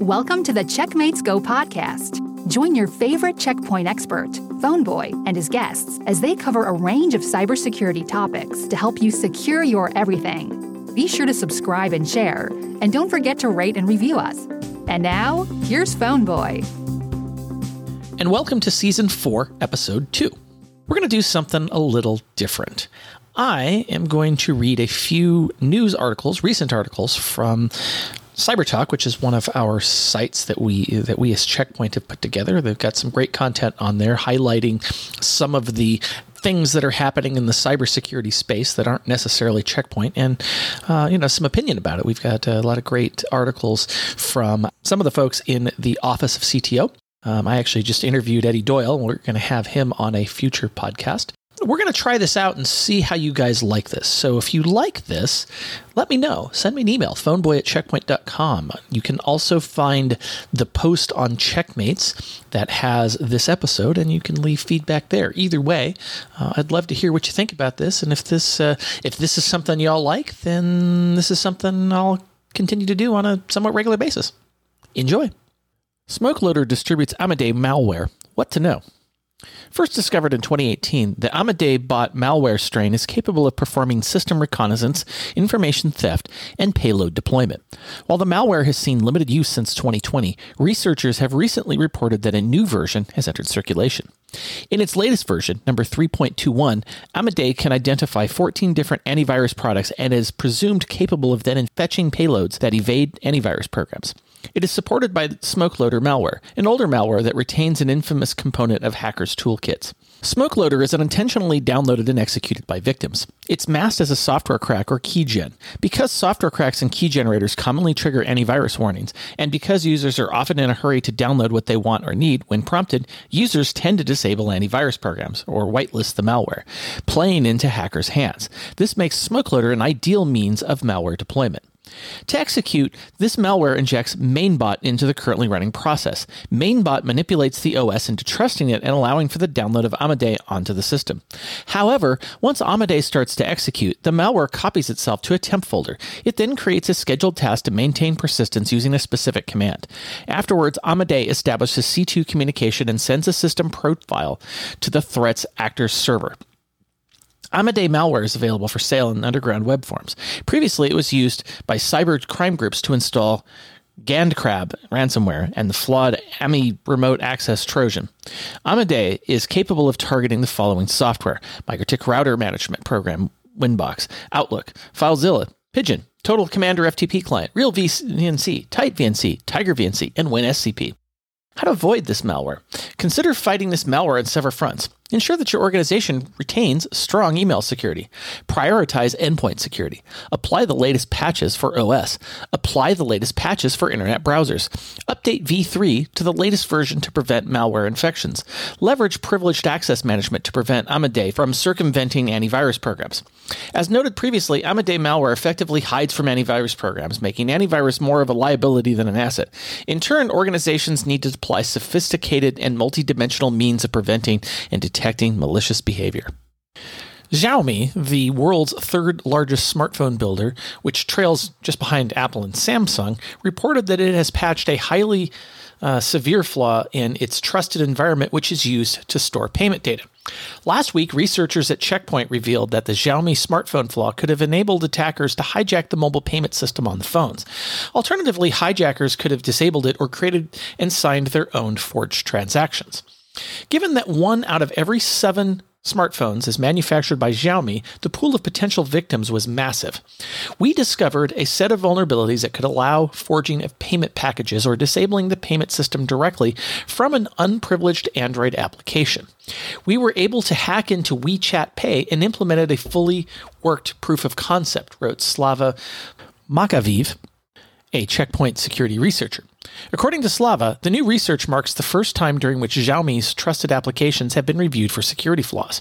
Welcome to the Checkmates Go podcast. Join your favorite checkpoint expert, Phoneboy, and his guests as they cover a range of cybersecurity topics to help you secure your everything. Be sure to subscribe and share, and don't forget to rate and review us. And now, here's Phoneboy. And welcome to Season 4, Episode 2. We're going to do something a little different. I am going to read a few news articles, recent articles from CyberTalk, which is one of our sites that we that we as Checkpoint have put together. They've got some great content on there highlighting some of the things that are happening in the cybersecurity space that aren't necessarily checkpoint and uh, you know some opinion about it. We've got a lot of great articles from some of the folks in the office of cto um, i actually just interviewed eddie doyle and we're going to have him on a future podcast we're going to try this out and see how you guys like this. So if you like this, let me know. Send me an email, phoneboy at checkpoint.com. You can also find the post on Checkmates that has this episode, and you can leave feedback there. Either way, uh, I'd love to hear what you think about this. And if this uh, if this is something y'all like, then this is something I'll continue to do on a somewhat regular basis. Enjoy. SmokeLoader distributes Amadey malware. What to know? First discovered in 2018, the Amadey bot malware strain is capable of performing system reconnaissance, information theft, and payload deployment. While the malware has seen limited use since 2020, researchers have recently reported that a new version has entered circulation. In its latest version, number 3.21, Amadey can identify 14 different antivirus products and is presumed capable of then fetching payloads that evade antivirus programs. It is supported by SmokeLoader malware, an older malware that retains an infamous component of hackers' toolkits. SmokeLoader is unintentionally downloaded and executed by victims. It's masked as a software crack or keygen. Because software cracks and key generators commonly trigger antivirus warnings, and because users are often in a hurry to download what they want or need, when prompted, users tend to disable antivirus programs or whitelist the malware, playing into hackers' hands. This makes SmokeLoader an ideal means of malware deployment. To execute, this malware injects mainbot into the currently running process. Mainbot manipulates the OS into trusting it and allowing for the download of Amadey onto the system. However, once Amadey starts to execute, the malware copies itself to a temp folder. It then creates a scheduled task to maintain persistence using a specific command. Afterwards, Amadey establishes C2 communication and sends a system profile to the threat's actor's server. Amadey malware is available for sale in underground web forms. Previously, it was used by cyber crime groups to install GandCrab ransomware and the flawed AMI remote access Trojan. Amadey is capable of targeting the following software MikroTik Router Management Program, Winbox, Outlook, FileZilla, Pidgin, Total Commander FTP Client, Real VNC, Tight VNC, Tiger VNC, and WinSCP. How to avoid this malware? Consider fighting this malware on several fronts. Ensure that your organization retains strong email security. Prioritize endpoint security. Apply the latest patches for OS. Apply the latest patches for internet browsers. Update v3 to the latest version to prevent malware infections. Leverage privileged access management to prevent Amadey from circumventing antivirus programs. As noted previously, Amadey malware effectively hides from antivirus programs, making antivirus more of a liability than an asset. In turn, organizations need to apply sophisticated and multidimensional means of preventing and detecting detecting malicious behavior. Xiaomi, the world's third largest smartphone builder, which trails just behind Apple and Samsung, reported that it has patched a highly uh, severe flaw in its trusted environment, which is used to store payment data. Last week, researchers at Checkpoint revealed that the Xiaomi smartphone flaw could have enabled attackers to hijack the mobile payment system on the phones. Alternatively, hijackers could have disabled it or created and signed their own forged transactions. Given that one out of every seven smartphones is manufactured by Xiaomi, the pool of potential victims was massive. We discovered a set of vulnerabilities that could allow forging of payment packages or disabling the payment system directly from an unprivileged Android application. We were able to hack into WeChat Pay and implemented a fully worked proof of concept, wrote Slava Makkaveev, a checkpoint security researcher. According to Slava, the new research marks the first time during which Xiaomi's trusted applications have been reviewed for security flaws.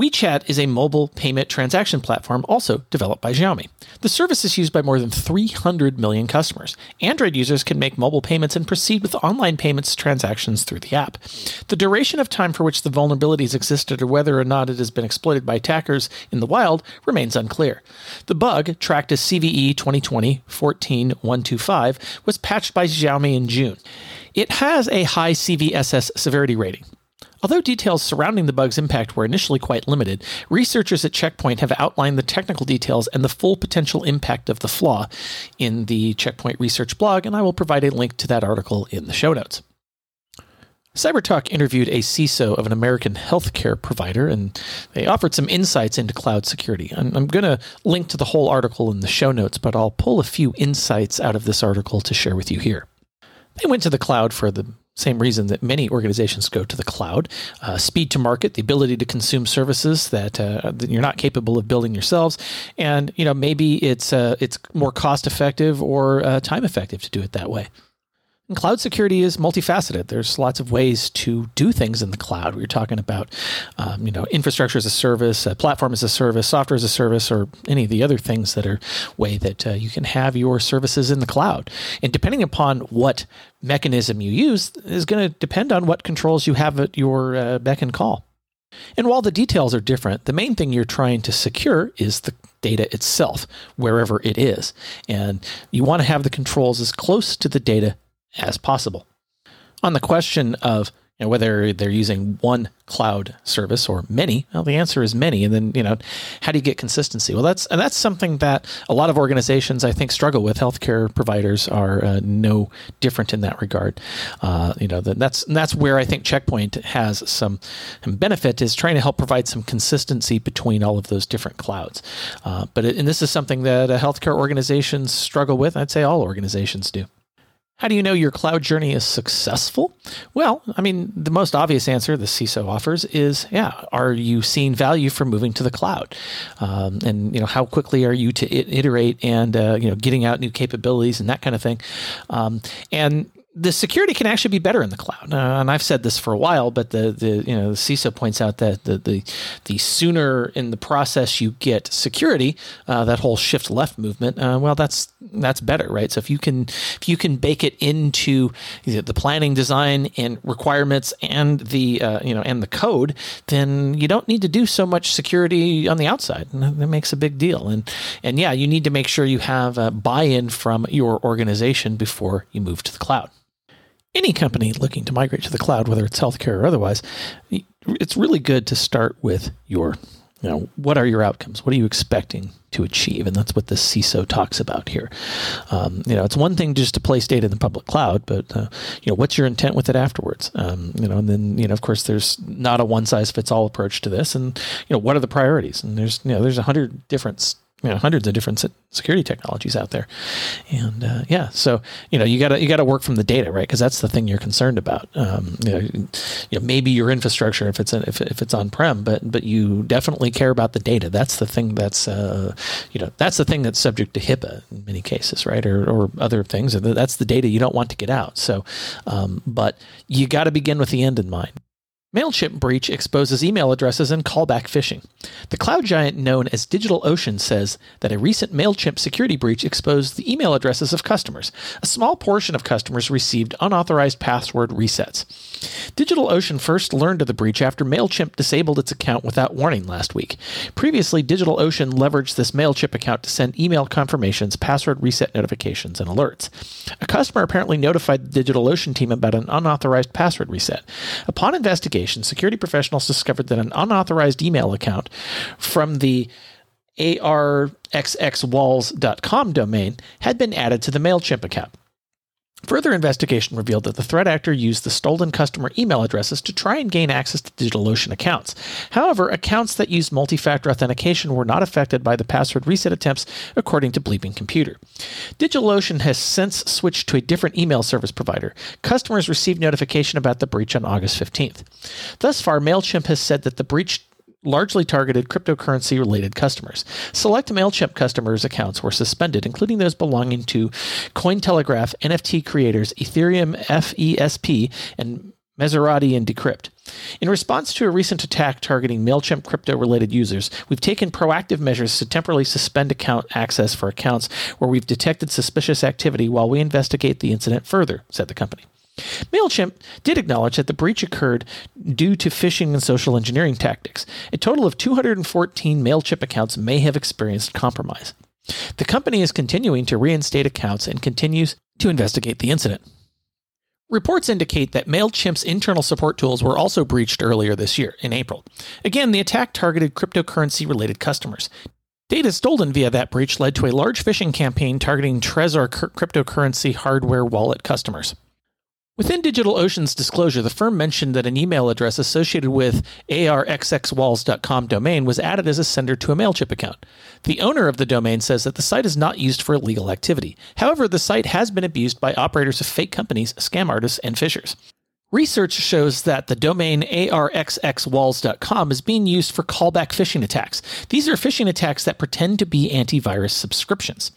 WeChat is a mobile payment transaction platform also developed by Xiaomi. The service is used by more than 300 million customers. Android users can make mobile payments and proceed with online payments transactions through the app. The duration of time for which the vulnerabilities existed or whether or not it has been exploited by attackers in the wild remains unclear. The bug, tracked as CVE 2020 14125, was patched by Xiaomi in June. It has a high CVSS severity rating. Although details surrounding the bug's impact were initially quite limited, researchers at Checkpoint have outlined the technical details and the full potential impact of the flaw in the Checkpoint Research blog, and I will provide a link to that article in the show notes. CyberTalk interviewed a CISO of an American healthcare provider, and they offered some insights into cloud security. I'm, I'm going to link to the whole article in the show notes, but I'll pull a few insights out of this article to share with you here. They went to the cloud for the same reason that many organizations go to the cloud. Uh, speed to market the ability to consume services that, uh, that, you're not capable of building yourselves. And you know maybe it's uh, it's more cost effective or uh, time effective to do it that way and cloud security is multifaceted. There's lots of ways to do things in the cloud. We are talking about, um, you know, infrastructure as a service, uh, platform as a service, software as a service, or any of the other things that are way that uh, you can have your services in the cloud. And depending upon what mechanism you use, is going to depend on what controls you have at your uh, beck and call. And while the details are different, the main thing you're trying to secure is the data itself, wherever it is. And you want to have the controls as close to the data as possible. On the question of you know, whether they're using one cloud service or many, well, the answer is many. And then, you know, how do you get consistency? Well, that's and that's something that a lot of organizations I think struggle with. Healthcare providers are uh, no different in that regard. Uh, you know, that's that's where I think Checkpoint has some benefit is trying to help provide some consistency between all of those different clouds. Uh, but it, and this is something that uh, healthcare organizations struggle with. I'd say all organizations do. How do you know your cloud journey is successful? Well, I mean, the most obvious answer the CISO offers is, yeah, are you seeing value from moving to the cloud? Um, and you know, how quickly are you to iterate and uh, you know getting out new capabilities and that kind of thing? Um, and the security can actually be better in the cloud. Uh, and I've said this for a while, but the, the you know the CISO points out that the the, the sooner in the process you get security, uh, that whole shift left movement, uh, well, that's that's better, right? So if you can if you can bake it into the planning, design, and requirements, and the uh, you know and the code, then you don't need to do so much security on the outside. And that makes a big deal. And and yeah, you need to make sure you have buy-in from your organization before you move to the cloud any company looking to migrate to the cloud, whether it's healthcare or otherwise, it's really good to start with your, you know, what are your outcomes? What are you expecting to achieve? And that's what the CISO talks about here. Um, you know, it's one thing just to place data in the public cloud, but uh, you know, what's your intent with it afterwards? Um, you know, and then you know, of course, there's not a one size fits all approach to this, and you know, what are the priorities? And there's you know, there's a hundred different you know hundreds of different security technologies out there. And uh, yeah so you know you gotta you gotta work from the data right? Because that's the thing you're concerned about. Um, you, know, you know maybe your infrastructure if it's if, if it's on prem but but you definitely care about the data. That's the thing that's uh, you know that's the thing that's subject to HIPAA in many cases right? Or, or other things. That's the data you don't want to get out. So um, but you got to begin with the end in mind MailChimp breach exposes email addresses and callback phishing. The cloud giant known as DigitalOcean says that a recent MailChimp security breach exposed the email addresses of customers. A small portion of customers received unauthorized password resets. DigitalOcean first learned of the breach after MailChimp disabled its account without warning last week. Previously, DigitalOcean leveraged this MailChimp account to send email confirmations, password reset notifications, and alerts. A customer apparently notified the DigitalOcean team about an unauthorized password reset. Upon investigation, investigation, security professionals discovered that an unauthorized email account from the arxxwalls.com domain had been added to the MailChimp account. Further investigation revealed that the threat actor used the stolen customer email addresses to try and gain access to DigitalOcean accounts. However, accounts that used multi factor authentication were not affected by the password reset attempts, according to Bleeping Computer. DigitalOcean has since switched to a different email service provider. Customers received notification about the breach on August 15th. Thus far, MailChimp has said that the breach largely targeted cryptocurrency related customers. Select MailChimp customers' accounts were suspended, including those belonging to Cointelegraph, NFT creators, Ethereum FESP, and Maserati, and Decrypt. In response to a recent attack targeting MailChimp crypto related users, we've taken proactive measures to temporarily suspend account access for accounts where we've detected suspicious activity while we investigate the incident further, said the company. MailChimp did acknowledge that the breach occurred due to phishing and social engineering tactics. A total of 214 MailChimp accounts may have experienced compromise. The company is continuing to reinstate accounts and continues to investigate the incident. Reports indicate that MailChimp's internal support tools were also breached earlier this year, in April. Again, the attack targeted cryptocurrency related customers. Data stolen via that breach led to a large phishing campaign targeting Trezor cryptocurrency hardware wallet customers. Within DigitalOcean's disclosure, the firm mentioned that an email address associated with arxxwalls.com domain was added as a sender to a MailChimp account. The owner of the domain says that the site is not used for illegal activity. However, the site has been abused by operators of fake companies, scam artists, and phishers. Research shows that the domain arxxwalls.com is being used for callback phishing attacks. These are phishing attacks that pretend to be antivirus subscriptions.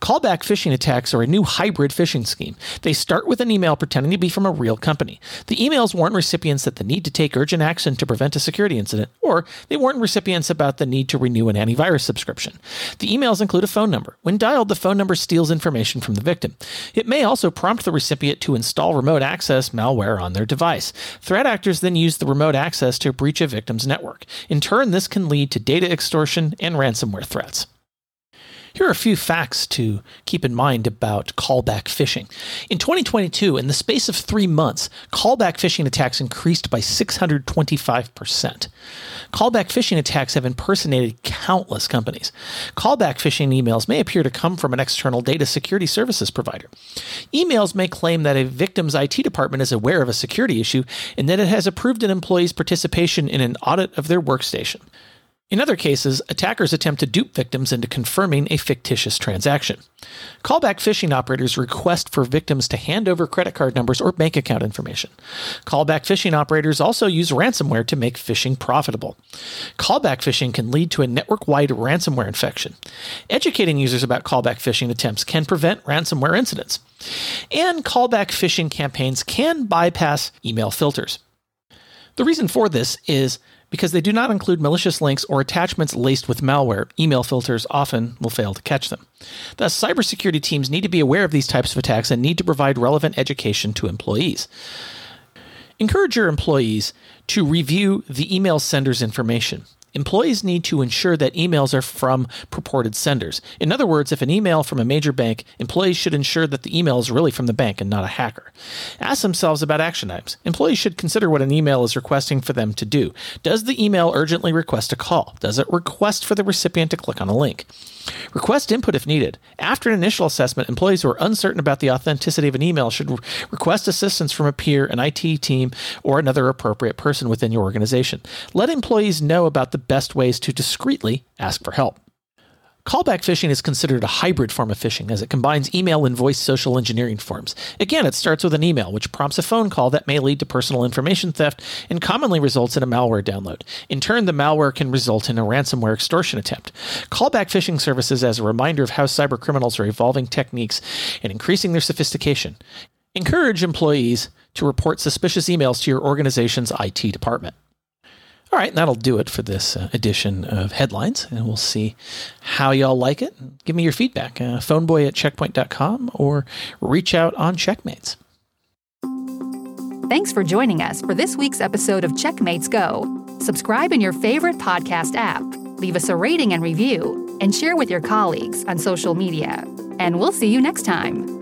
Callback phishing attacks are a new hybrid phishing scheme. They start with an email pretending to be from a real company. The emails warn recipients that the need to take urgent action to prevent a security incident, or they warn recipients about the need to renew an antivirus subscription. The emails include a phone number. When dialed, the phone number steals information from the victim. It may also prompt the recipient to install remote access malware on their device. Threat actors then use the remote access to breach a victim's network. In turn, this can lead to data extortion and ransomware threats. Here are a few facts to keep in mind about callback phishing. In 2022, in the space of three months, callback phishing attacks increased by 625%. Callback phishing attacks have impersonated countless companies. Callback phishing emails may appear to come from an external data security services provider. Emails may claim that a victim's IT department is aware of a security issue and that it has approved an employee's participation in an audit of their workstation. In other cases, attackers attempt to dupe victims into confirming a fictitious transaction. Callback phishing operators request for victims to hand over credit card numbers or bank account information. Callback phishing operators also use ransomware to make phishing profitable. Callback phishing can lead to a network wide ransomware infection. Educating users about callback phishing attempts can prevent ransomware incidents. And callback phishing campaigns can bypass email filters. The reason for this is because they do not include malicious links or attachments laced with malware. Email filters often will fail to catch them. Thus, cybersecurity teams need to be aware of these types of attacks and need to provide relevant education to employees. Encourage your employees to review the email sender's information. Employees need to ensure that emails are from purported senders. In other words, if an email from a major bank, employees should ensure that the email is really from the bank and not a hacker. Ask themselves about action items. Employees should consider what an email is requesting for them to do. Does the email urgently request a call? Does it request for the recipient to click on a link? Request input if needed. After an initial assessment, employees who are uncertain about the authenticity of an email should re- request assistance from a peer, an IT team, or another appropriate person within your organization. Let employees know about the best ways to discreetly ask for help. Callback phishing is considered a hybrid form of phishing as it combines email and voice social engineering forms. Again, it starts with an email, which prompts a phone call that may lead to personal information theft and commonly results in a malware download. In turn, the malware can result in a ransomware extortion attempt. Callback phishing serves as a reminder of how cybercriminals are evolving techniques and increasing their sophistication. Encourage employees to report suspicious emails to your organization's IT department. All right, that'll do it for this uh, edition of Headlines, and we'll see how y'all like it. Give me your feedback. Uh, phoneboy at checkpoint.com or reach out on Checkmates. Thanks for joining us for this week's episode of Checkmates Go. Subscribe in your favorite podcast app, leave us a rating and review, and share with your colleagues on social media. And we'll see you next time.